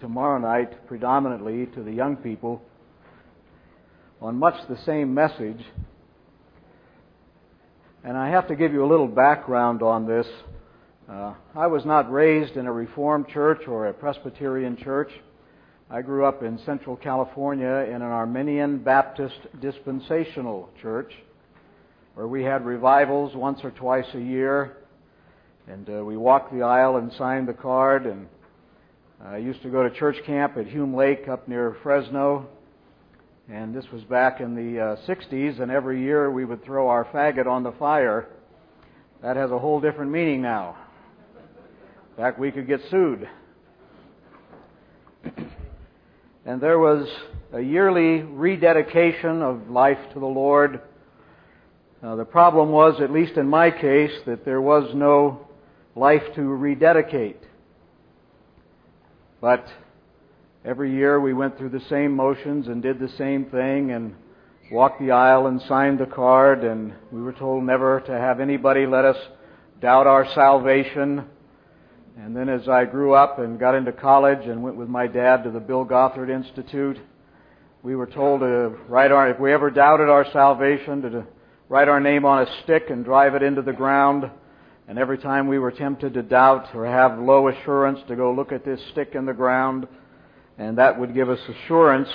tomorrow night predominantly to the young people on much the same message. And I have to give you a little background on this. Uh, I was not raised in a Reformed church or a Presbyterian church. I grew up in Central California in an Arminian Baptist dispensational church where we had revivals once or twice a year. And uh, we walked the aisle and signed the card. And I used to go to church camp at Hume Lake up near Fresno. And this was back in the uh, 60s, and every year we would throw our faggot on the fire. That has a whole different meaning now. In fact, we could get sued. and there was a yearly rededication of life to the Lord. Uh, the problem was, at least in my case, that there was no life to rededicate. But every year we went through the same motions and did the same thing and walked the aisle and signed the card and we were told never to have anybody let us doubt our salvation. And then as I grew up and got into college and went with my dad to the Bill Gothard Institute, we were told to write our, if we ever doubted our salvation, to write our name on a stick and drive it into the ground. And every time we were tempted to doubt or have low assurance, to go look at this stick in the ground, and that would give us assurance.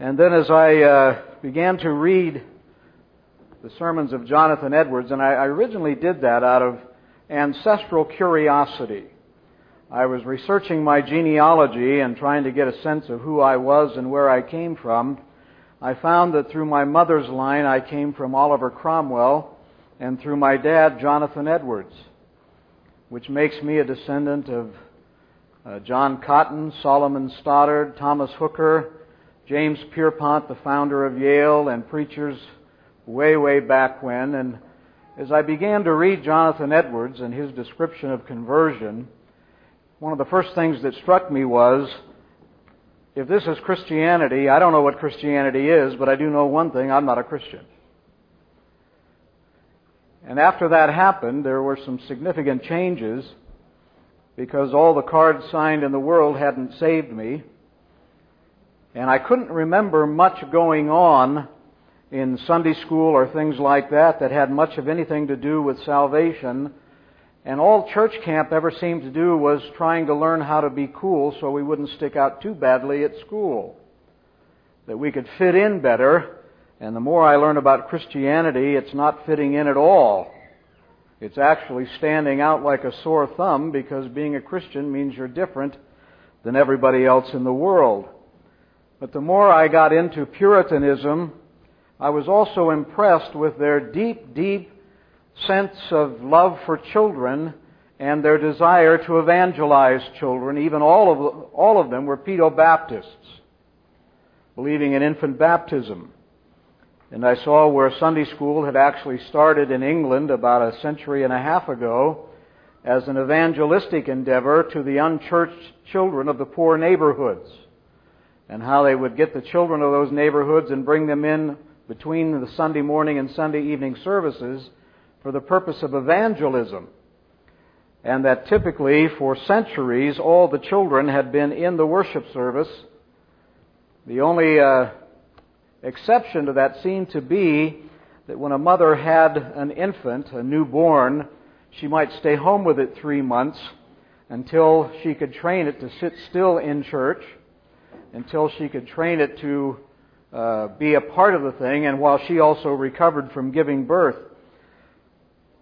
And then as I uh, began to read the sermons of Jonathan Edwards, and I, I originally did that out of ancestral curiosity. I was researching my genealogy and trying to get a sense of who I was and where I came from. I found that through my mother's line I came from Oliver Cromwell, and through my dad, Jonathan Edwards, which makes me a descendant of uh, John Cotton, Solomon Stoddard, Thomas Hooker, James Pierpont, the founder of Yale, and preachers way, way back when. And as I began to read Jonathan Edwards and his description of conversion, one of the first things that struck me was if this is Christianity, I don't know what Christianity is, but I do know one thing I'm not a Christian. And after that happened, there were some significant changes because all the cards signed in the world hadn't saved me. And I couldn't remember much going on in Sunday school or things like that that had much of anything to do with salvation. And all church camp ever seemed to do was trying to learn how to be cool so we wouldn't stick out too badly at school. That we could fit in better. And the more I learn about Christianity, it's not fitting in at all. It's actually standing out like a sore thumb because being a Christian means you're different than everybody else in the world. But the more I got into Puritanism, I was also impressed with their deep, deep sense of love for children and their desire to evangelize children. Even all of, all of them were pedo Baptists, believing in infant baptism. And I saw where Sunday school had actually started in England about a century and a half ago as an evangelistic endeavor to the unchurched children of the poor neighborhoods. And how they would get the children of those neighborhoods and bring them in between the Sunday morning and Sunday evening services for the purpose of evangelism. And that typically, for centuries, all the children had been in the worship service. The only uh, exception to that seemed to be that when a mother had an infant, a newborn, she might stay home with it three months until she could train it to sit still in church, until she could train it to uh, be a part of the thing, and while she also recovered from giving birth.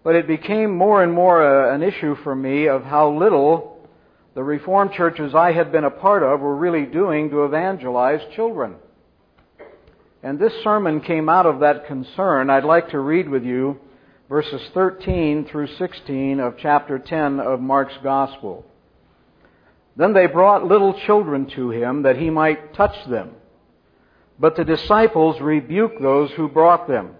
But it became more and more a, uh, an issue for me of how little the Reformed churches I had been a part of were really doing to evangelize children. And this sermon came out of that concern. I'd like to read with you verses 13 through 16 of chapter 10 of Mark's Gospel. Then they brought little children to him that he might touch them. But the disciples rebuked those who brought them.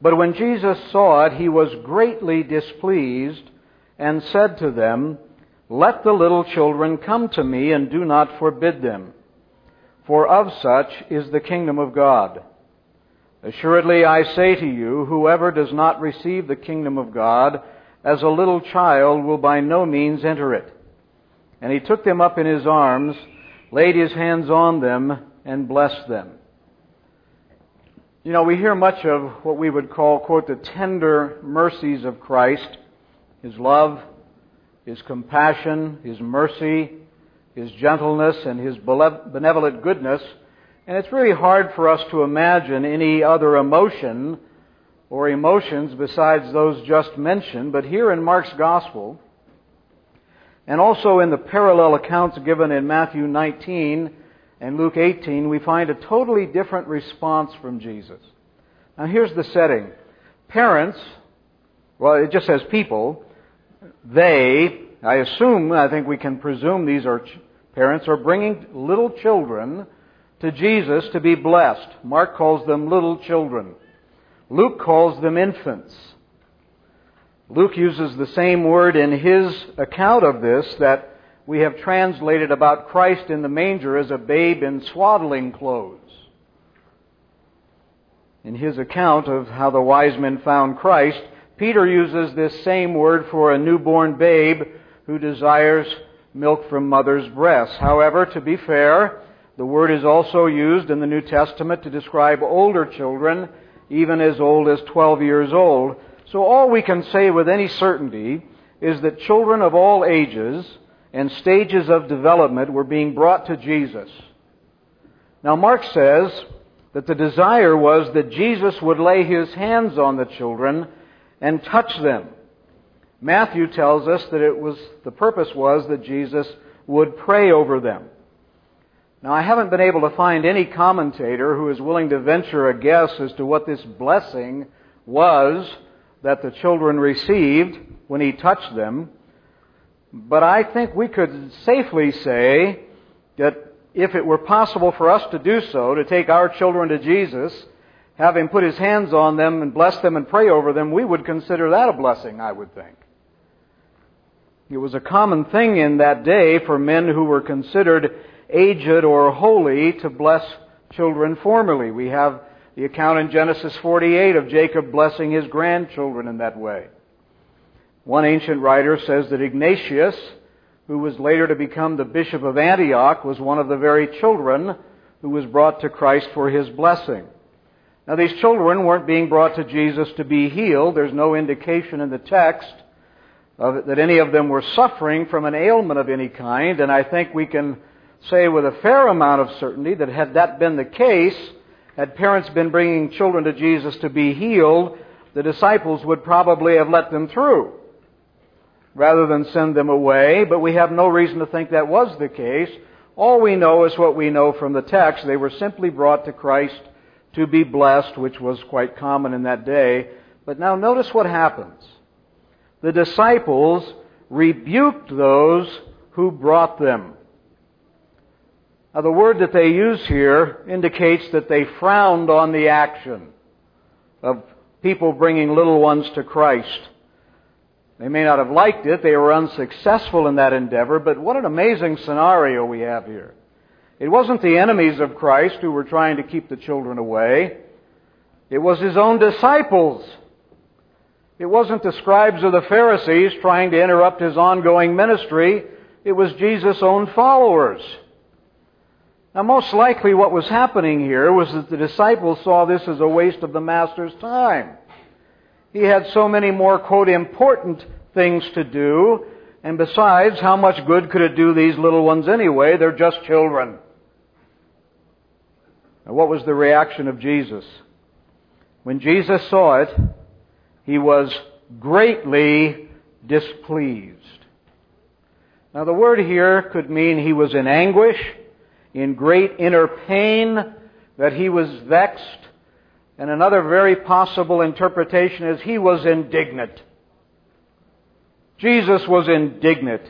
But when Jesus saw it, he was greatly displeased and said to them, Let the little children come to me and do not forbid them for of such is the kingdom of God. Assuredly I say to you, whoever does not receive the kingdom of God as a little child will by no means enter it. And he took them up in his arms, laid his hands on them, and blessed them. You know, we hear much of what we would call, quote, the tender mercies of Christ, his love, his compassion, his mercy, his gentleness, and his benevolent goodness. And it's really hard for us to imagine any other emotion or emotions besides those just mentioned. But here in Mark's Gospel, and also in the parallel accounts given in Matthew 19 and Luke 18, we find a totally different response from Jesus. Now here's the setting. Parents, well, it just says people, they, I assume, I think we can presume these are parents, are bringing little children to Jesus to be blessed. Mark calls them little children. Luke calls them infants. Luke uses the same word in his account of this that we have translated about Christ in the manger as a babe in swaddling clothes. In his account of how the wise men found Christ, Peter uses this same word for a newborn babe who desires milk from mother's breast. However, to be fair, the word is also used in the New Testament to describe older children even as old as 12 years old. So all we can say with any certainty is that children of all ages and stages of development were being brought to Jesus. Now Mark says that the desire was that Jesus would lay his hands on the children and touch them. Matthew tells us that it was, the purpose was that Jesus would pray over them. Now, I haven't been able to find any commentator who is willing to venture a guess as to what this blessing was that the children received when he touched them. But I think we could safely say that if it were possible for us to do so, to take our children to Jesus, have him put his hands on them and bless them and pray over them, we would consider that a blessing, I would think. It was a common thing in that day for men who were considered aged or holy to bless children formerly. We have the account in Genesis 48 of Jacob blessing his grandchildren in that way. One ancient writer says that Ignatius, who was later to become the bishop of Antioch, was one of the very children who was brought to Christ for his blessing. Now, these children weren't being brought to Jesus to be healed. There's no indication in the text of, that any of them were suffering from an ailment of any kind, and I think we can say with a fair amount of certainty that had that been the case, had parents been bringing children to Jesus to be healed, the disciples would probably have let them through rather than send them away, but we have no reason to think that was the case. All we know is what we know from the text. They were simply brought to Christ to be blessed, which was quite common in that day. But now notice what happens. The disciples rebuked those who brought them. Now, the word that they use here indicates that they frowned on the action of people bringing little ones to Christ. They may not have liked it. They were unsuccessful in that endeavor, but what an amazing scenario we have here. It wasn't the enemies of Christ who were trying to keep the children away. It was his own disciples. It wasn't the scribes or the Pharisees trying to interrupt his ongoing ministry. It was Jesus' own followers. Now, most likely what was happening here was that the disciples saw this as a waste of the Master's time. He had so many more, quote, important things to do, and besides, how much good could it do these little ones anyway? They're just children. Now, what was the reaction of Jesus? When Jesus saw it, he was greatly displeased. Now, the word here could mean he was in anguish in great inner pain, that he was vexed. And another very possible interpretation is he was indignant. Jesus was indignant.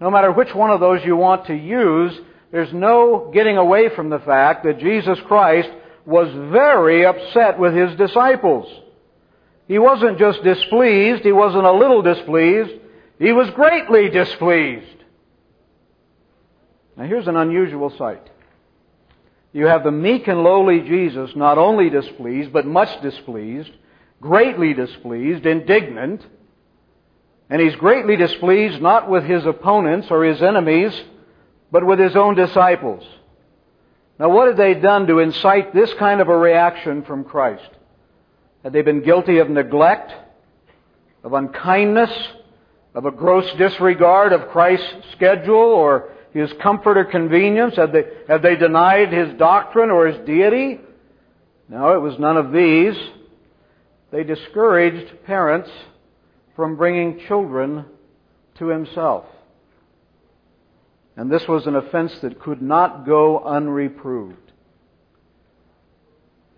No matter which one of those you want to use, there's no getting away from the fact that Jesus Christ was very upset with his disciples. He wasn't just displeased, he wasn't a little displeased, he was greatly displeased. Now here's an unusual sight. You have the meek and lowly Jesus not only displeased, but much displeased, greatly displeased, indignant, And he's greatly displeased not with his opponents or his enemies, but with his own disciples. Now, what had they done to incite this kind of a reaction from Christ? Had they been guilty of neglect, of unkindness, of a gross disregard of Christ's schedule or his comfort or convenience? Had they, had they denied his doctrine or his deity? No, it was none of these. They discouraged parents from bringing children to himself. And this was an offense that could not go unreproved.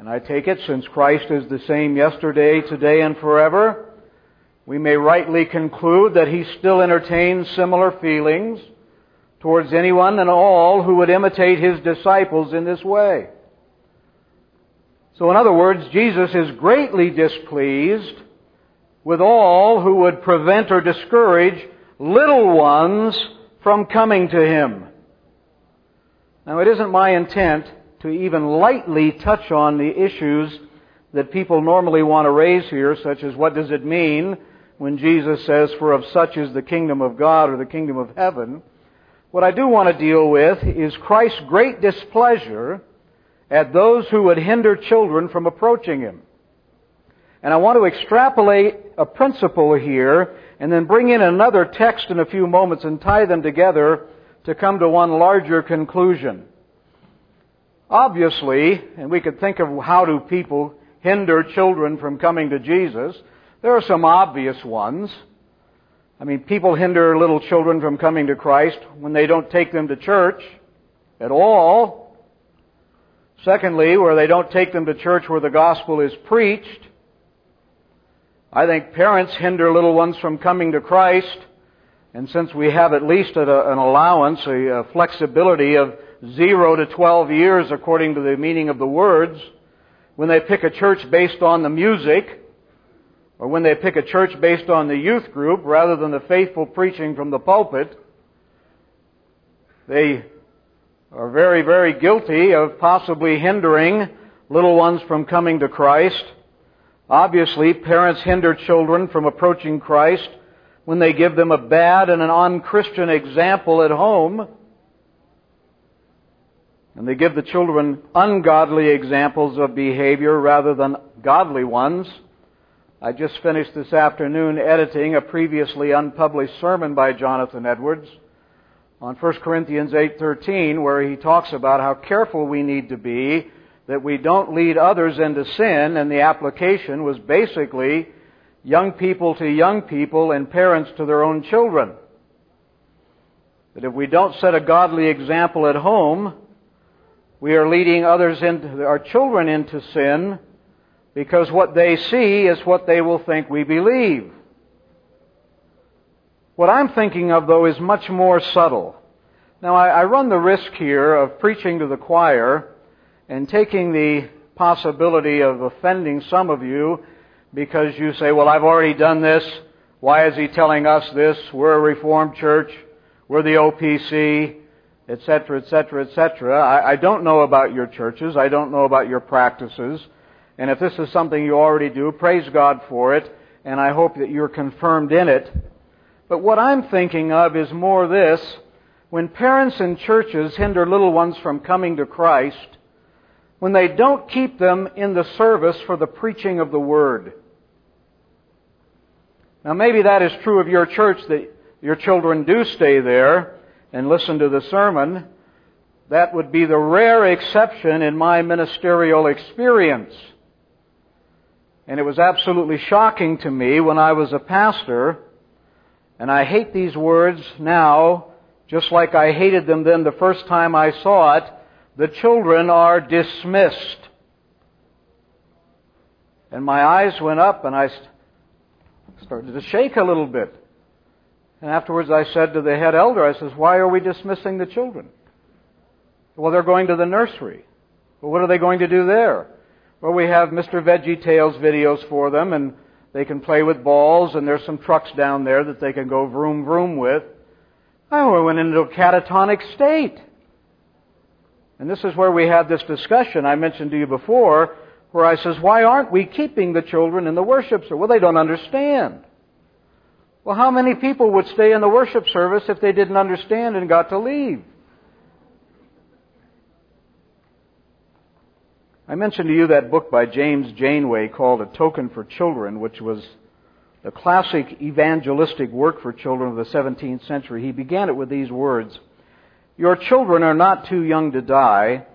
And I take it, since Christ is the same yesterday, today, and forever, we may rightly conclude that he still entertains similar feelings towards anyone and all who would imitate his disciples in this way. So, in other words, Jesus is greatly displeased with all who would prevent or discourage little ones from coming to him. Now, it isn't my intent to even lightly touch on the issues that people normally want to raise here, such as what does it mean when Jesus says, For of such is the kingdom of God or the kingdom of heaven. What I do want to deal with is Christ's great displeasure at those who would hinder children from approaching Him. And I want to extrapolate a principle here and then bring in another text in a few moments and tie them together to come to one larger conclusion. Obviously, and we could think of how do people hinder children from coming to Jesus, there are some obvious ones. I mean, people hinder little children from coming to Christ when they don't take them to church at all. Secondly, where they don't take them to church where the gospel is preached. I think parents hinder little ones from coming to Christ, and since we have at least an allowance, a, flexibility of 0 to 12 years according to the meaning of the words, when they pick a church based on the music, or when they pick a church based on the youth group rather than the faithful preaching from the pulpit, they are very, very guilty of possibly hindering little ones from coming to Christ. Obviously, parents hinder children from approaching Christ when they give them a bad and an unchristian example at home. And they give the children ungodly examples of behavior rather than godly ones. I just finished this afternoon editing a previously unpublished sermon by Jonathan Edwards on 1 Corinthians 8:13 where he talks about how careful we need to be that we don't lead others into sin, and the application was basically young people to young people and parents to their own children. That if we don't set a godly example at home, we are leading others into, our children into sin because what they see is what they will think we believe. What I'm thinking of, though, is much more subtle. Now, I, I run the risk here of preaching to the choir and taking the possibility of offending some of you because you say, well, I've already done this. Why is he telling us this? We're a Reformed church. We're the OPC, etc., etc., etc. I don't know about your churches. I don't know about your practices. And if this is something you already do, praise God for it. And I hope that you're confirmed in it. But what I'm thinking of is more this. When parents in churches hinder little ones from coming to Christ, when they don't keep them in the service for the preaching of the Word. Now, maybe that is true of your church that your children do stay there and listen to the sermon. That would be the rare exception in my ministerial experience. And it was absolutely shocking to me when I was a pastor, and I hate these words now, just like I hated them then the first time I saw it, the children are dismissed. And my eyes went up and I started to shake a little bit. And afterwards I said to the head elder, I says, why are we dismissing the children? Well, they're going to the nursery. Well, what are they going to do there? Well, we have Mr. Veggie Tales videos for them and they can play with balls and there's some trucks down there that they can go vroom vroom with. I went into a catatonic state. And this is where we had this discussion I mentioned to you before, where I says, why aren't we keeping the children in the worship service? Well, they don't understand. Well, how many people would stay in the worship service if they didn't understand and got to leave? I mentioned to you that book by James Janeway called A Token for Children, which was the classic evangelistic work for children of the 17th century. He began it with these words Your children are not too young to die,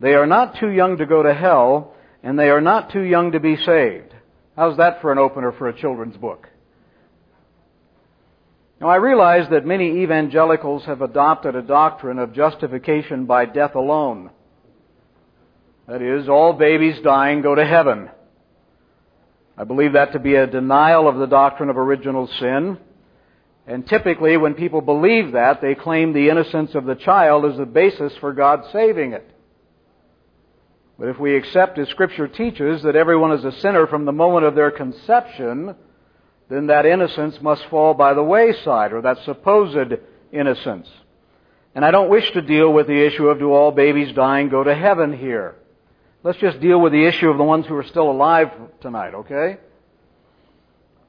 they are not too young to go to hell, and they are not too young to be saved. How's that for an opener for a children's book? Now, I realize that many evangelicals have adopted a doctrine of justification by death alone. That is, all babies dying go to heaven. I believe that to be a denial of the doctrine of original sin. And typically, when people believe that, they claim the innocence of the child as the basis for God saving it. But if we accept, as Scripture teaches, that everyone is a sinner from the moment of their conception, then that innocence must fall by the wayside, or that supposed innocence. And I don't wish to deal with the issue of do all babies dying go to heaven here. Let's just deal with the issue of the ones who are still alive tonight, okay?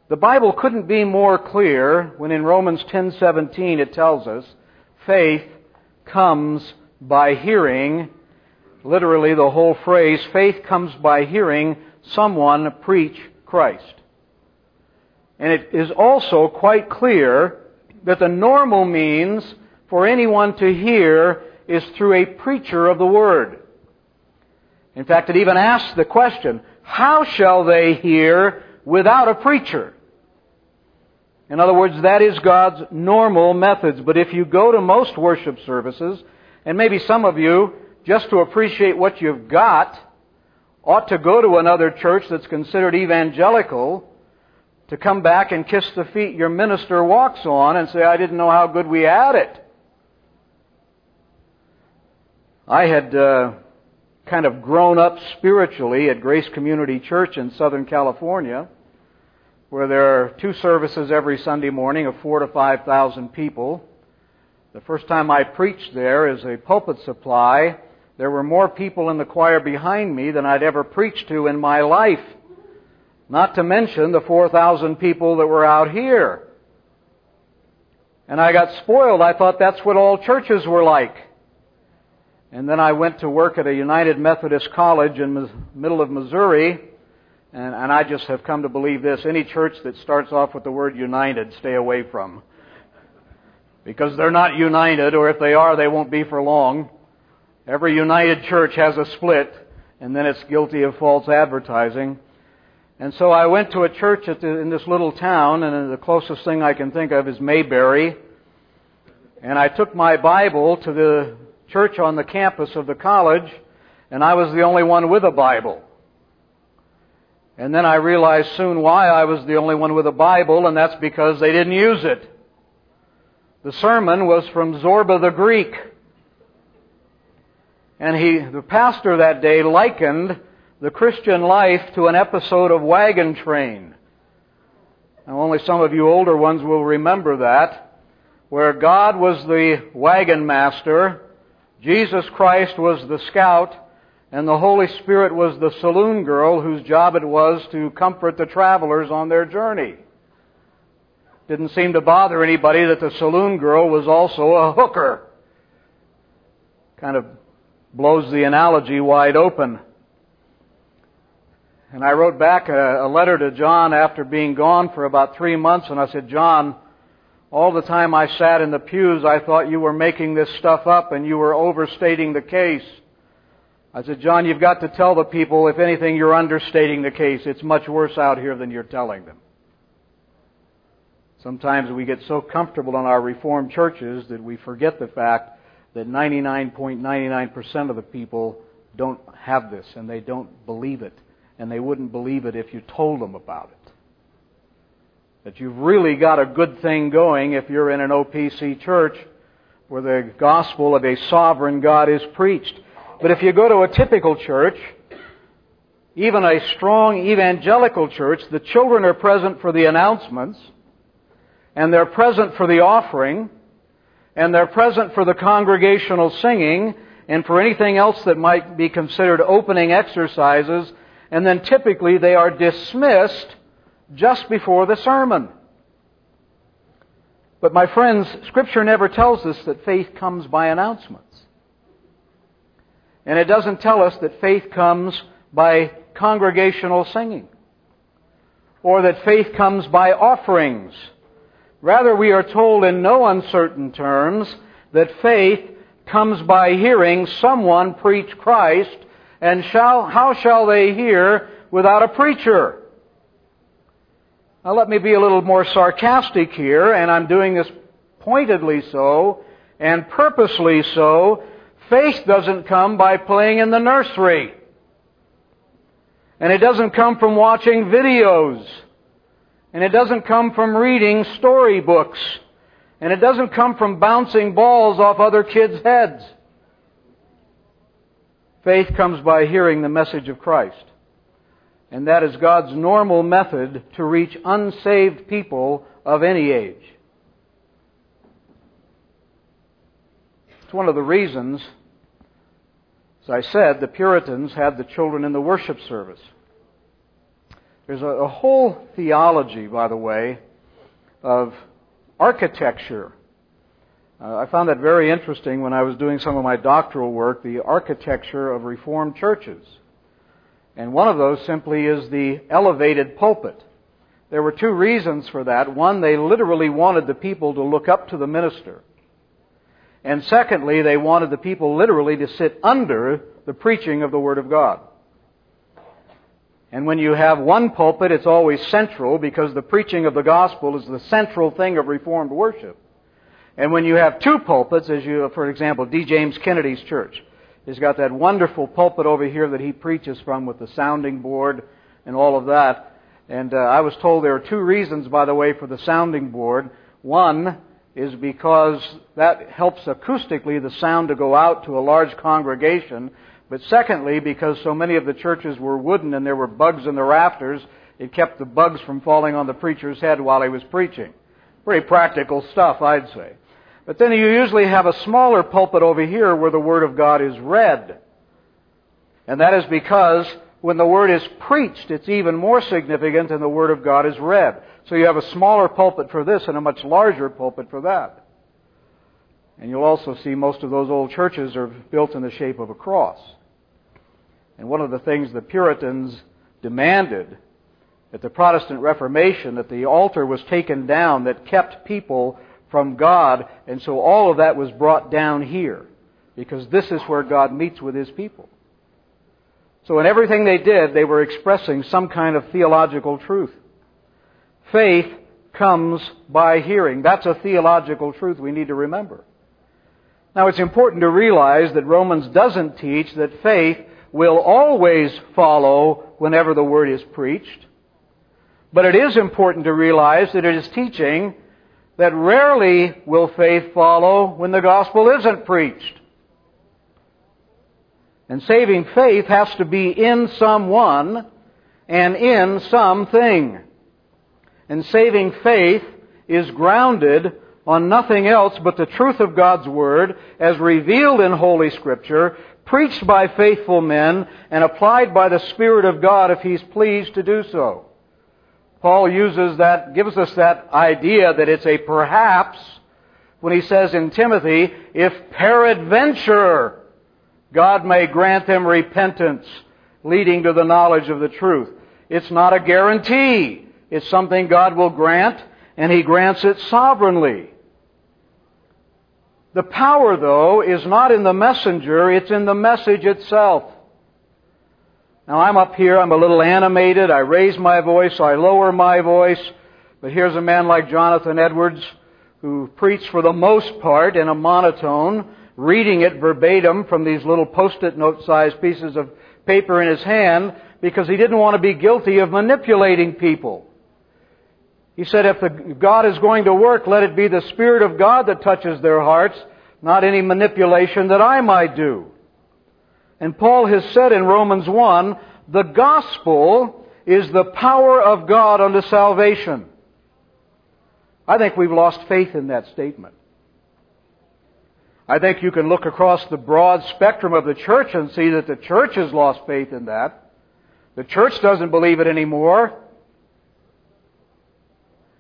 The Bible couldn't be more clear when in Romans 10:17 it tells us faith comes by hearing. Literally the whole phrase faith comes by hearing someone preach Christ. And it is also quite clear that the normal means for anyone to hear is through a preacher of the Word. In fact, it even asks the question, how shall they hear without a preacher? In other words, that is God's normal methods. But if you go to most worship services, and maybe some of you, just to appreciate what you've got, ought to go to another church that's considered evangelical, to come back and kiss the feet your minister walks on and say, I didn't know how good we had it. I had uh, kind of grown up spiritually at Grace Community Church in Southern California, where there are two services every Sunday morning of four to five thousand people. The first time I preached there as a pulpit supply, there were more people in the choir behind me than I'd ever preached to in my life. Not to mention the 4,000 people that were out here. And I got spoiled. I thought that's what all churches were like. And then I went to work at a United Methodist College in the middle of Missouri. And, and I just have come to believe this. Any church that starts off with the word united, stay away from. Because they're not united, or if they are, they won't be for long. Every united church has a split, and then it's guilty of false advertising. And so I went to a church the, in this little town, and the closest thing I can think of is Mayberry. And I took my Bible to the church on the campus of the college, and I was the only one with a Bible. And then I realized soon why I was the only one with a Bible, and that's because they didn't use it. The sermon was from Zorba the Greek. And he, the pastor that day likened the Christian life to an episode of Wagon Train. Now only some of you older ones will remember that, where God was the wagon master Jesus Christ was the scout, and the Holy Spirit was the saloon girl whose job it was to comfort the travelers on their journey. Didn't seem to bother anybody that the saloon girl was also a hooker. Kind of blows the analogy wide open. And I wrote back a, a letter to John after being gone for about three months, and I said, John, all the time I sat in the pews, I thought you were making this stuff up and you were overstating the case. I said, John, you've got to tell the people, if anything, you're understating the case. It's much worse out here than you're telling them. Sometimes we get so comfortable in our Reformed churches that we forget the fact that 99.99% of the people don't have this and they don't believe it. And they wouldn't believe it if you told them about it that you've really got a good thing going if you're in an OPC church where the gospel of a sovereign God is preached. But if you go to a typical church, even a strong evangelical church, the children are present for the announcements, and they're present for the offering, and they're present for the congregational singing, and for anything else that might be considered opening exercises, and then typically they are dismissed just before the sermon. But my friends, Scripture never tells us that faith comes by announcements. And it doesn't tell us that faith comes by congregational singing. Or that faith comes by offerings. Rather, we are told in no uncertain terms that faith comes by hearing someone preach Christ, and shall, how shall they hear without a preacher? Now let me be a little more sarcastic here, and I'm doing this pointedly so and purposely so. Faith doesn't come by playing in the nursery. And it doesn't come from watching videos. And it doesn't come from reading storybooks. And it doesn't come from bouncing balls off other kids' heads. Faith comes by hearing the message of Christ. And that is God's normal method to reach unsaved people of any age. It's one of the reasons, as I said, the Puritans had the children in the worship service. There's a, whole theology, by the way, of architecture. Uh, I found that very interesting when I was doing some of my doctoral work, the architecture of Reformed churches. And one of those simply is the elevated pulpit. There were two reasons for that. One, they literally wanted the people to look up to the minister. And secondly, they wanted the people literally to sit under the preaching of the Word of God. And when you have one pulpit, it's always central because the preaching of the gospel is the central thing of Reformed worship. And when you have two pulpits, as you, for example, D. James Kennedy's church, He's got that wonderful pulpit over here that he preaches from with the sounding board and all of that. And uh, I was told there are two reasons, by the way, for the sounding board. One is because that helps acoustically the sound to go out to a large congregation. But secondly, because so many of the churches were wooden and there were bugs in the rafters, it kept the bugs from falling on the preacher's head while he was preaching. Pretty practical stuff, I'd say. But then you usually have a smaller pulpit over here where the Word of God is read. And that is because when the Word is preached, it's even more significant than the Word of God is read. So you have a smaller pulpit for this and a much larger pulpit for that. And you'll also see most of those old churches are built in the shape of a cross. And one of the things the Puritans demanded at the Protestant Reformation that the altar was taken down that kept people from God, and so all of that was brought down here, because this is where God meets with His people. So in everything they did, they were expressing some kind of theological truth. Faith comes by hearing. That's a theological truth we need to remember. Now it's important to realize that Romans doesn't teach that faith will always follow whenever the word is preached. But it is important to realize that it is teaching that rarely will faith follow when the gospel isn't preached. And saving faith has to be in someone and in something. And saving faith is grounded on nothing else but the truth of God's Word as revealed in Holy Scripture, preached by faithful men, and applied by the Spirit of God if He's pleased to do so. Paul uses that, gives us that idea that it's a perhaps when he says in Timothy, if peradventure God may grant them repentance leading to the knowledge of the truth. It's not a guarantee. It's something God will grant, and He grants it sovereignly. The power, though, is not in the messenger, it's in the message itself. Now I'm up here, I'm a little animated, I raise my voice, I lower my voice, but here's a man like Jonathan Edwards who preached for the most part in a monotone, reading it verbatim from these little post-it note sized pieces of paper in his hand because he didn't want to be guilty of manipulating people. He said, if the, God is going to work, let it be the Spirit of God that touches their hearts, not any manipulation that I might do. And Paul has said in Romans 1, the gospel is the power of God unto salvation. I think we've lost faith in that statement. I think you can look across the broad spectrum of the church and see that the church has lost faith in that. The church doesn't believe it anymore.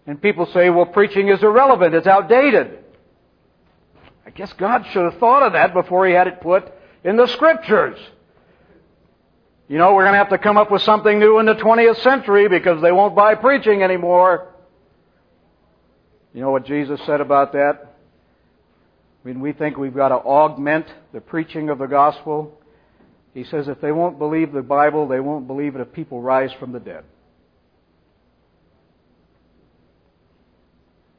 And people say, well, preaching is irrelevant, it's outdated. I guess God should have thought of that before He had it put in the Scriptures. You know, we're going to have to come up with something new in the 20th century because they won't buy preaching anymore. You know what Jesus said about that? I mean, we think we've got to augment the preaching of the gospel. He says if they won't believe the Bible, they won't believe it if people rise from the dead.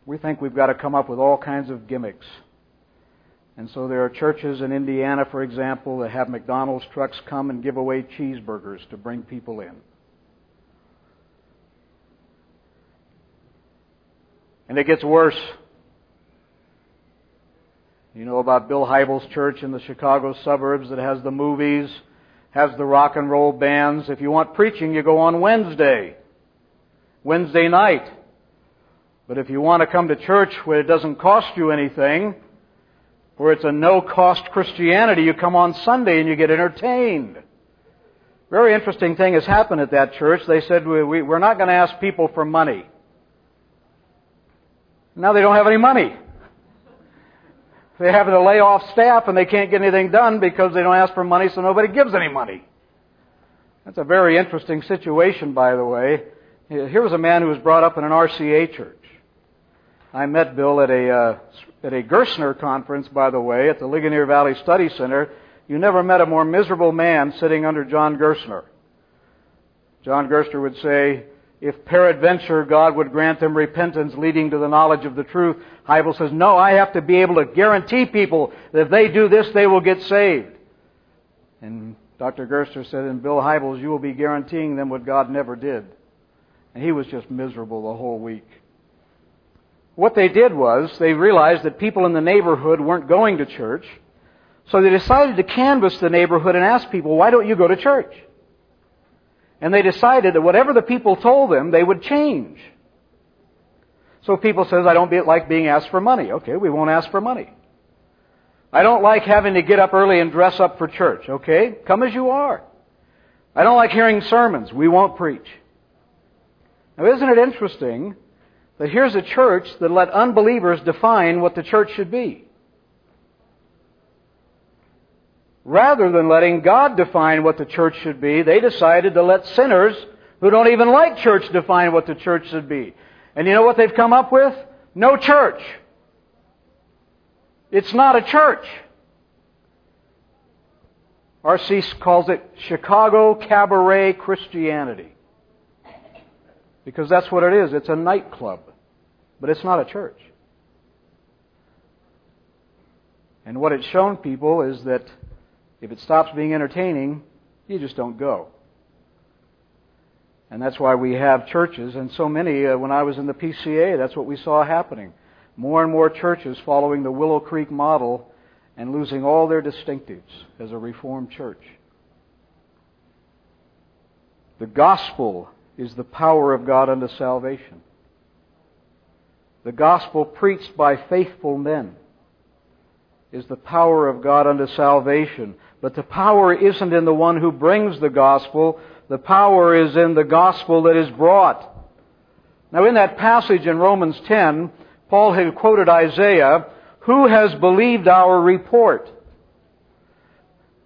We think we've got to come up with all kinds of gimmicks. And so there are churches in Indiana, for example, that have McDonald's trucks come and give away cheeseburgers to bring people in. And it gets worse. You know about Bill Hybels' church in the Chicago suburbs that has the movies, has the rock and roll bands. If you want preaching, you go on Wednesday, Wednesday night. But if you want to come to church where it doesn't cost you anything, where it's a no cost Christianity, you come on Sunday and you get entertained. Very interesting thing has happened at that church. They said, we, are not going to ask people for money. Now they don't have any money. They have to lay off staff and they can't get anything done because they don't ask for money, so nobody gives any money. That's a very interesting situation, by the way. Here was a man who was brought up in an RCA church. I met Bill at a uh, at a Gerstner conference, by the way, at the Ligonier Valley Study Center. You never met a more miserable man sitting under John Gerstner. John Gerstner would say, if peradventure God would grant them repentance leading to the knowledge of the truth, Hybel says, no, I have to be able to guarantee people that if they do this, they will get saved. And Dr. Gerstner said, in Bill Hybels, you will be guaranteeing them what God never did. And he was just miserable the whole week. What they did was, they realized that people in the neighborhood weren't going to church, so they decided to canvass the neighborhood and ask people, why don't you go to church? And they decided that whatever the people told them, they would change. So people says, I don't like being asked for money. Okay, we won't ask for money. I don't like having to get up early and dress up for church. Okay, come as you are. I don't like hearing sermons. We won't preach. Now isn't it interesting that here's a church that let unbelievers define what the church should be? rather than letting God define what the church should be, they decided to let sinners who don't even like church define what the church should be. And you know what they've come up with? No church. It's not a church. R.C. calls it Chicago Cabaret Christianity. Because that's what it is. It's a nightclub. But it's not a church. And what it's shown people is that if it stops being entertaining, you just don't go. And that's why we have churches, and so many, uh, when I was in the PCA, that's what we saw happening. More and more churches following the Willow Creek model and losing all their distinctives as a Reformed church. The gospel is the power of God unto salvation. The gospel preached by faithful men is the power of God unto salvation. But the power isn't in the one who brings the gospel. The power is in the gospel that is brought. Now in that passage in Romans 10, Paul had quoted Isaiah, who has believed our report?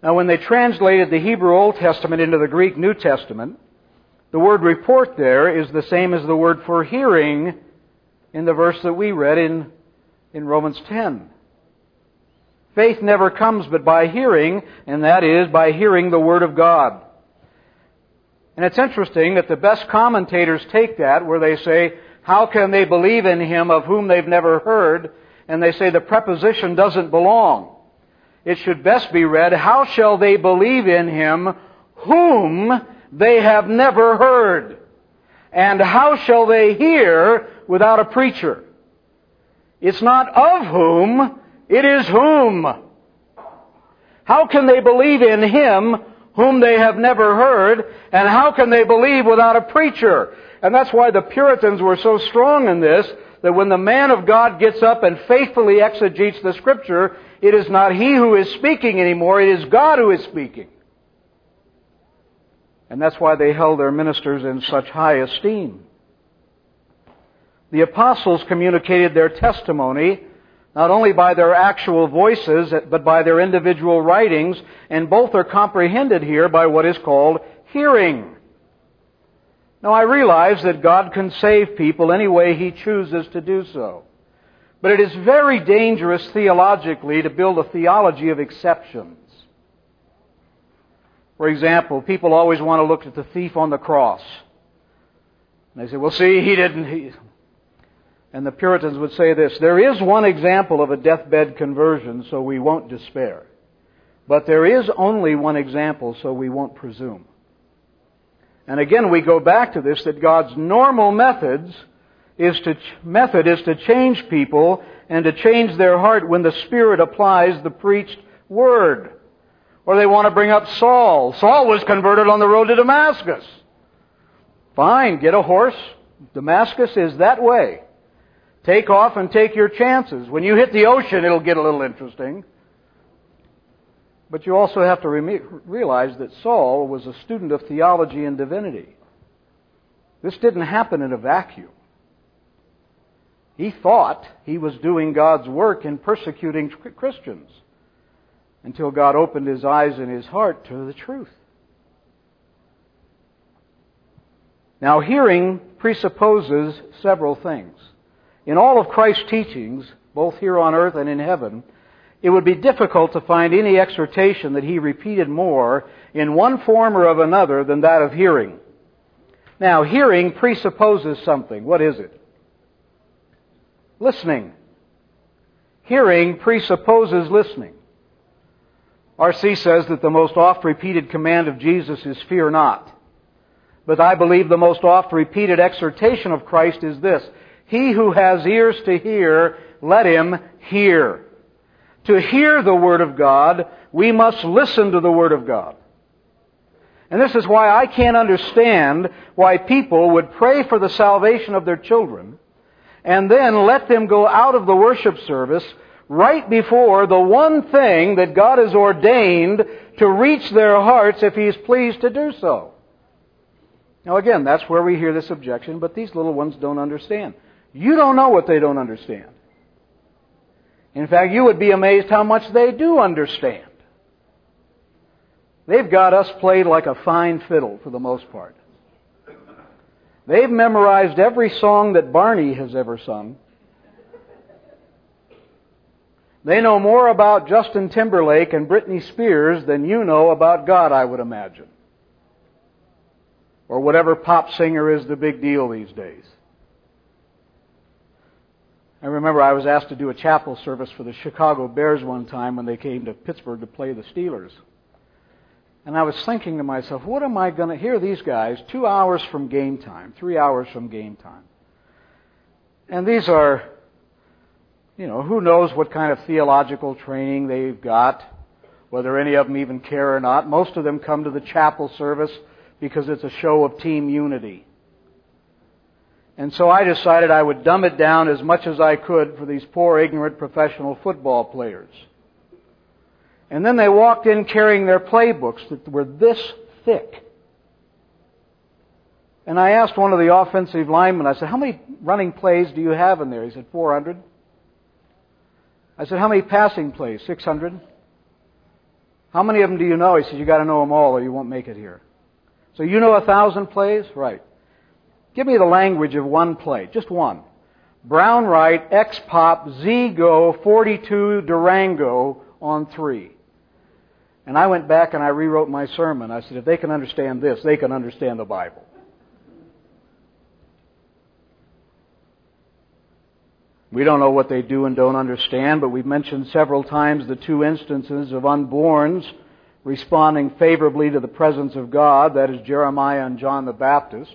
Now when they translated the Hebrew Old Testament into the Greek New Testament, the word report there is the same as the word for hearing in the verse that we read in, in Romans 10. Faith never comes but by hearing, and that is by hearing the Word of God. And it's interesting that the best commentators take that where they say, how can they believe in Him of whom they've never heard? And they say the preposition doesn't belong. It should best be read, how shall they believe in Him whom they have never heard? And how shall they hear without a preacher? It's not of whom, it is whom? How can they believe in Him whom they have never heard? And how can they believe without a preacher? And that's why the Puritans were so strong in this, that when the man of God gets up and faithfully exegetes the Scripture, it is not he who is speaking anymore, it is God who is speaking. And that's why they held their ministers in such high esteem. The apostles communicated their testimony not only by their actual voices, but by their individual writings, and both are comprehended here by what is called hearing. Now I realize that God can save people any way He chooses to do so. But it is very dangerous theologically to build a theology of exceptions. For example, people always want to look at the thief on the cross. And they say, well, see, he didn't. He... And the Puritans would say this there is one example of a deathbed conversion, so we won't despair. But there is only one example, so we won't presume. And again, we go back to this that God's normal methods is to, method is to change people and to change their heart when the Spirit applies the preached word. Or they want to bring up Saul. Saul was converted on the road to Damascus. Fine, get a horse. Damascus is that way. Take off and take your chances. When you hit the ocean, it'll get a little interesting. But you also have to realize that Saul was a student of theology and divinity. This didn't happen in a vacuum. He thought he was doing God's work in persecuting Christians until God opened his eyes and his heart to the truth. Now, hearing presupposes several things. In all of Christ's teachings, both here on earth and in heaven, it would be difficult to find any exhortation that he repeated more in one form or of another than that of hearing. Now, hearing presupposes something. What is it? Listening. Hearing presupposes listening. R.C. says that the most oft repeated command of Jesus is fear not. But I believe the most oft repeated exhortation of Christ is this He who has ears to hear, let him hear. To hear the Word of God, we must listen to the Word of God. And this is why I can't understand why people would pray for the salvation of their children and then let them go out of the worship service right before the one thing that God has ordained to reach their hearts if He's pleased to do so. Now again, that's where we hear this objection, but these little ones don't understand. You don't know what they don't understand. In fact, you would be amazed how much they do understand. They've got us played like a fine fiddle for the most part. They've memorized every song that Barney has ever sung. They know more about Justin Timberlake and Britney Spears than you know about God, I would imagine. Or whatever pop singer is the big deal these days. I remember I was asked to do a chapel service for the Chicago Bears one time when they came to Pittsburgh to play the Steelers. And I was thinking to myself, what am I going to hear these guys two hours from game time, three hours from game time? And these are, you know, who knows what kind of theological training they've got, whether any of them even care or not. Most of them come to the chapel service because it's a show of team unity. And so I decided I would dumb it down as much as I could for these poor, ignorant professional football players. And then they walked in carrying their playbooks that were this thick. And I asked one of the offensive linemen, I said, How many running plays do you have in there? He said, 400. I said, How many passing plays? 600. How many of them do you know? He said, You got to know them all or you won't make it here. So you know a thousand plays? Right. Give me the language of one play, just one. Brown right, X pop, Z go, 42 Durango on three. And I went back and I rewrote my sermon. I said, if they can understand this, they can understand the Bible. We don't know what they do and don't understand, but we've mentioned several times the two instances of unborns responding favorably to the presence of God, that is Jeremiah and John the Baptist.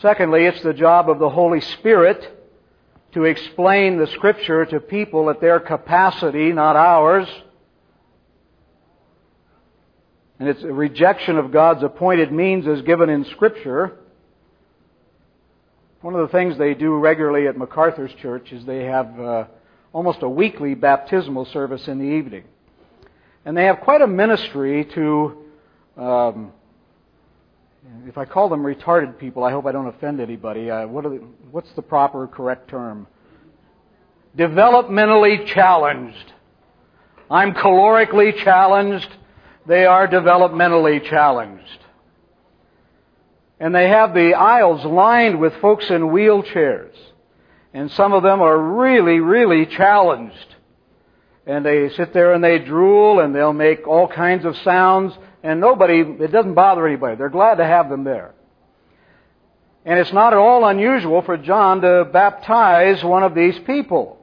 Secondly, it's the job of the Holy Spirit to explain the Scripture to people at their capacity, not ours. And it's a rejection of God's appointed means as given in Scripture. One of the things they do regularly at MacArthur's church is they have uh, almost a weekly baptismal service in the evening. And they have quite a ministry to um, if I call them retarded people, I hope I don't offend anybody. Uh, what the, what's the proper, correct term? Developmentally challenged. I'm calorically challenged. They are developmentally challenged. And they have the aisles lined with folks in wheelchairs. And some of them are really, really challenged. And they sit there and they drool and they'll make all kinds of sounds and nobody, it doesn't bother anybody. They're glad to have them there. And it's not at all unusual for John to baptize one of these people.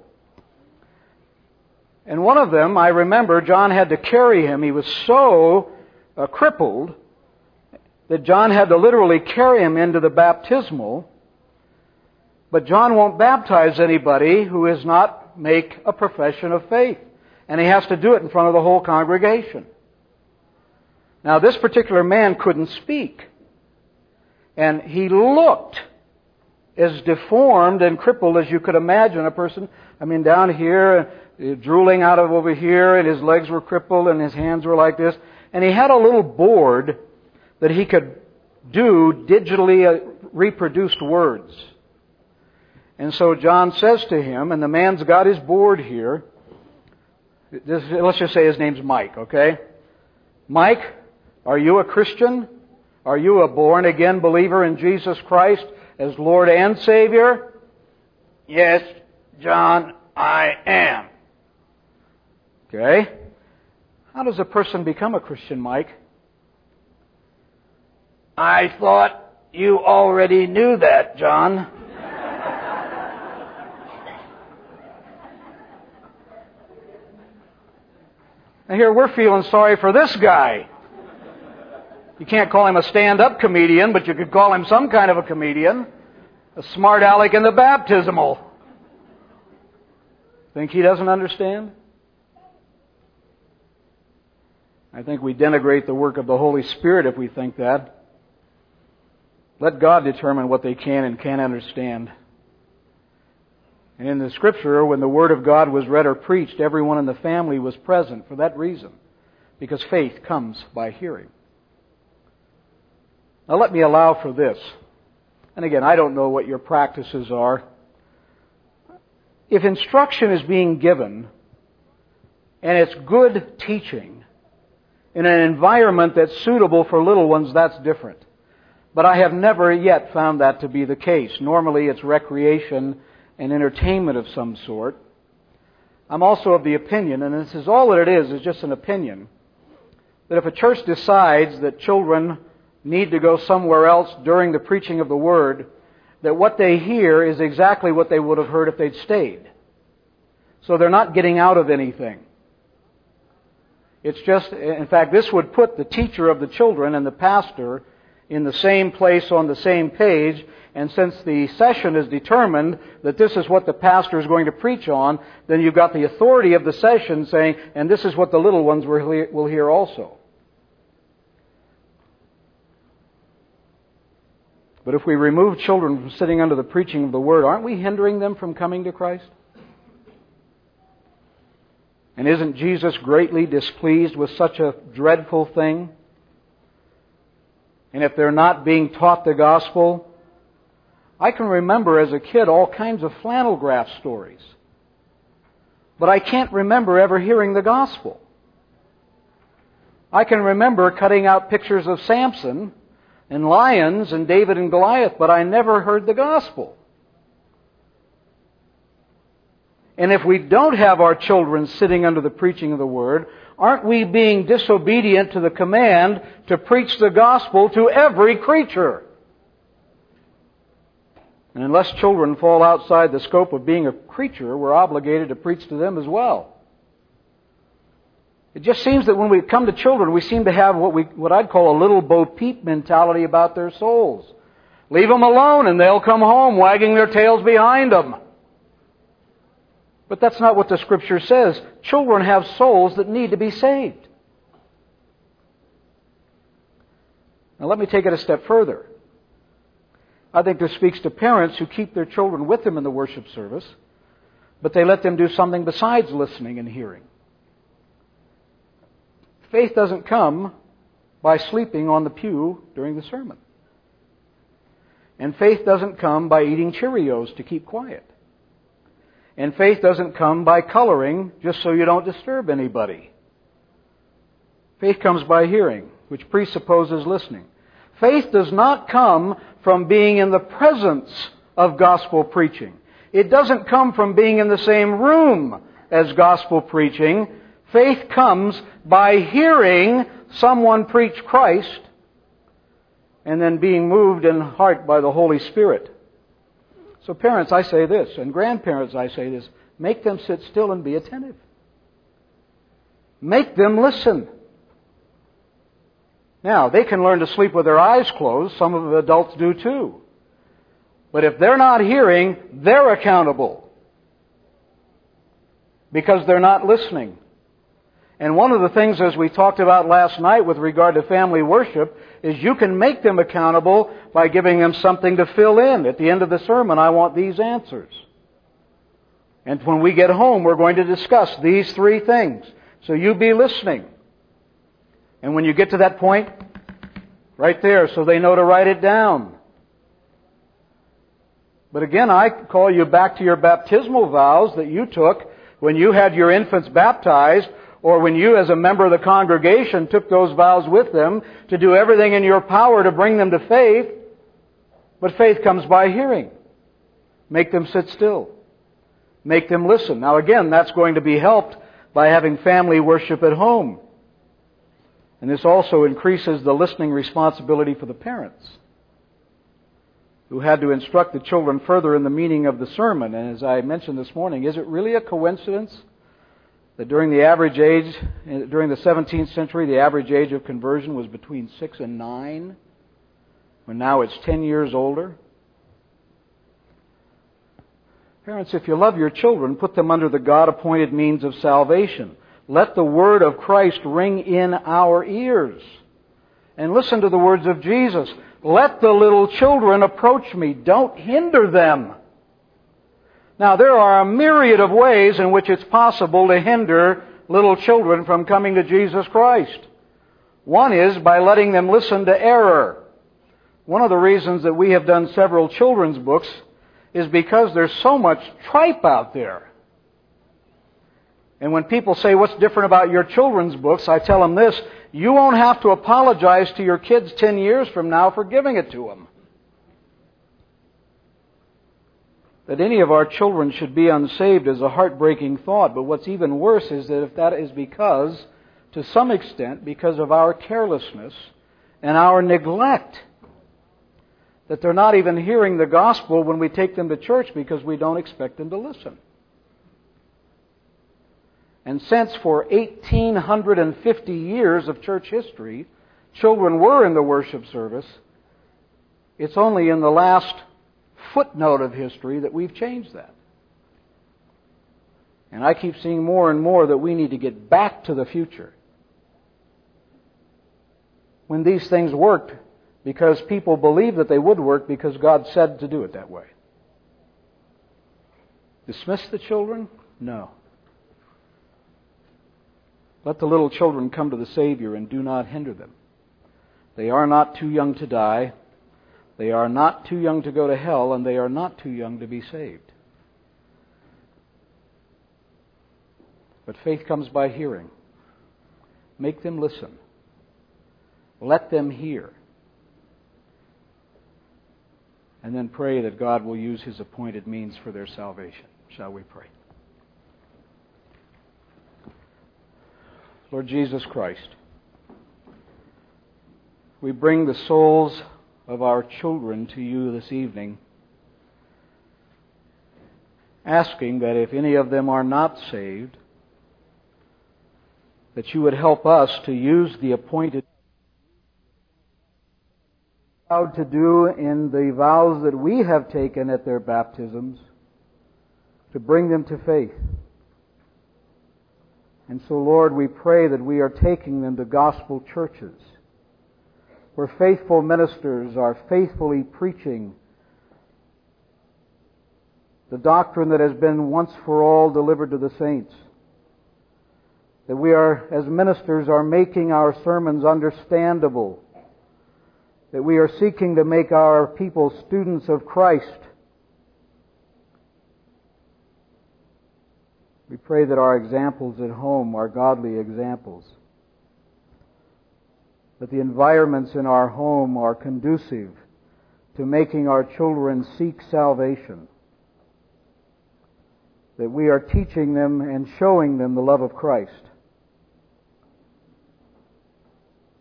And one of them, I remember, John had to carry him. He was so uh, crippled that John had to literally carry him into the baptismal. But John won't baptize anybody who does not make a profession of faith. And he has to do it in front of the whole congregation. Now, this particular man couldn't speak. And he looked as deformed and crippled as you could imagine a person. I mean, down here, uh, drooling out of over here, and his legs were crippled, and his hands were like this. And he had a little board that he could do digitally uh, reproduced words. And so John says to him, and the man's got his board here. let's just say his name's Mike, okay? Mike, are you a Christian? Are you a born again believer in Jesus Christ as Lord and Savior? Yes, John, I am. Okay. How does a person become a Christian, Mike? I thought you already knew that, John. and here we're feeling sorry for this guy. You can't call him a stand-up comedian, but you could call him some kind of a comedian. A smart aleck in the baptismal. Think he doesn't understand? I think we denigrate the work of the Holy Spirit if we think that. Let God determine what they can and can't understand. And in the scripture, when the Word of God was read or preached, everyone in the family was present for that reason. Because faith comes by hearing. Now let me allow for this. And again, I don't know what your practices are. If instruction is being given and it's good teaching in an environment that's suitable for little ones, that's different. But I have never yet found that to be the case. Normally it's recreation and entertainment of some sort. I'm also of the opinion, and this is all that it is, is just an opinion, that if a church decides that children need to go somewhere else during the preaching of the Word, that what they hear is exactly what they would have heard if they'd stayed. So they're not getting out of anything. It's just, in fact, this would put the teacher of the children and the pastor in the same place on the same page. And since the session is determined that this is what the pastor is going to preach on, then you've got the authority of the session saying, and this is what the little ones will hear also. But if we remove children from sitting under the preaching of the Word, aren't we hindering them from coming to Christ? And isn't Jesus greatly displeased with such a dreadful thing? And if they're not being taught the gospel, I can remember as a kid all kinds of flannel graph stories. But I can't remember ever hearing the gospel. I can remember cutting out pictures of Samson and lions and David and Goliath, but I never heard the gospel. And if we don't have our children sitting under the preaching of the word, aren't we being disobedient to the command to preach the gospel to every creature? And unless children fall outside the scope of being a creature, we're obligated to preach to them as well. It just seems that when we come to children, we seem to have what we, what I'd call a little Bo Peep mentality about their souls. Leave them alone and they'll come home wagging their tails behind them. But that's not what the scripture says. Children have souls that need to be saved. Now let me take it a step further. I think this speaks to parents who keep their children with them in the worship service, but they let them do something besides listening and hearing. Faith doesn't come by sleeping on the pew during the sermon. And faith doesn't come by eating Cheerios to keep quiet. And faith doesn't come by coloring just so you don't disturb anybody. Faith comes by hearing, which presupposes listening. Faith does not come from being in the presence of gospel preaching. It doesn't come from being in the same room as gospel preaching. Faith comes by hearing someone preach Christ and then being moved in heart by the Holy Spirit. So, parents, I say this, and grandparents, I say this make them sit still and be attentive. Make them listen. Now, they can learn to sleep with their eyes closed. Some of the adults do too. But if they're not hearing, they're accountable. Because they're not listening. And one of the things, as we talked about last night with regard to family worship, is you can make them accountable by giving them something to fill in. At the end of the sermon, I want these answers. And when we get home, we're going to discuss these three things. So you be listening. And when you get to that point, right there, so they know to write it down. But again, I call you back to your baptismal vows that you took when you had your infants baptized or when you as a member of the congregation took those vows with them to do everything in your power to bring them to faith, but faith comes by hearing. Make them sit still. Make them listen. Now again, that's going to be helped by having family worship at home. And this also increases the listening responsibility for the parents who had to instruct the children further in the meaning of the sermon. And as I mentioned this morning, is it really a coincidence that during the average age, during the 17th century, the average age of conversion was between 6 and 9, when now it's 10 years older. Parents, if you love your children, put them under the God appointed means of salvation. Let the word of Christ ring in our ears. And listen to the words of Jesus. Let the little children approach me. Don't hinder them. Now, there are a myriad of ways in which it's possible to hinder little children from coming to Jesus Christ. One is by letting them listen to error. One of the reasons that we have done several children's books is because there's so much tripe out there. And when people say, What's different about your children's books? I tell them this you won't have to apologize to your kids 10 years from now for giving it to them. That any of our children should be unsaved is a heartbreaking thought. But what's even worse is that if that is because, to some extent, because of our carelessness and our neglect, that they're not even hearing the gospel when we take them to church because we don't expect them to listen. And since for 1850 years of church history, children were in the worship service, it's only in the last footnote of history that we've changed that. And I keep seeing more and more that we need to get back to the future. When these things worked because people believed that they would work because God said to do it that way. Dismiss the children? No. Let the little children come to the Savior and do not hinder them. They are not too young to die. They are not too young to go to hell, and they are not too young to be saved. But faith comes by hearing. Make them listen. Let them hear. And then pray that God will use His appointed means for their salvation. Shall we pray? Lord Jesus Christ, we bring the souls of our children to you this evening, asking that if any of them are not saved, that you would help us to use the appointed to do in the vows that we have taken at their baptisms to bring them to faith. And so, Lord, we pray that we are taking them to gospel churches where faithful ministers are faithfully preaching the doctrine that has been once for all delivered to the saints. That we are, as ministers, are making our sermons understandable that we are seeking to make our people students of Christ. We pray that our examples at home are godly examples. That the environments in our home are conducive to making our children seek salvation. That we are teaching them and showing them the love of Christ.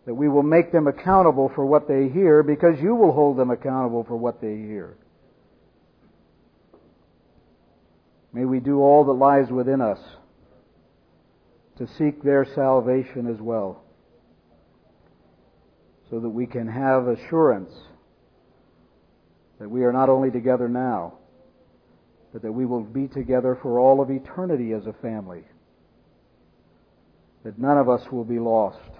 That we will make them accountable for what they hear because you will hold them accountable for what they hear. May we do all that lies within us to seek their salvation as well, so that we can have assurance that we are not only together now, but that we will be together for all of eternity as a family, that none of us will be lost.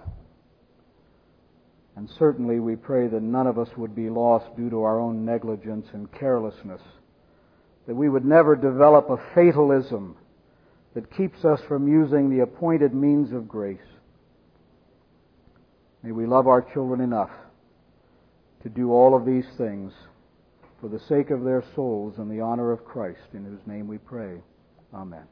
And certainly we pray that none of us would be lost due to our own negligence and carelessness that we would never develop a fatalism that keeps us from using the appointed means of grace. May we love our children enough to do all of these things for the sake of their souls and the honor of Christ, in whose name we pray. Amen.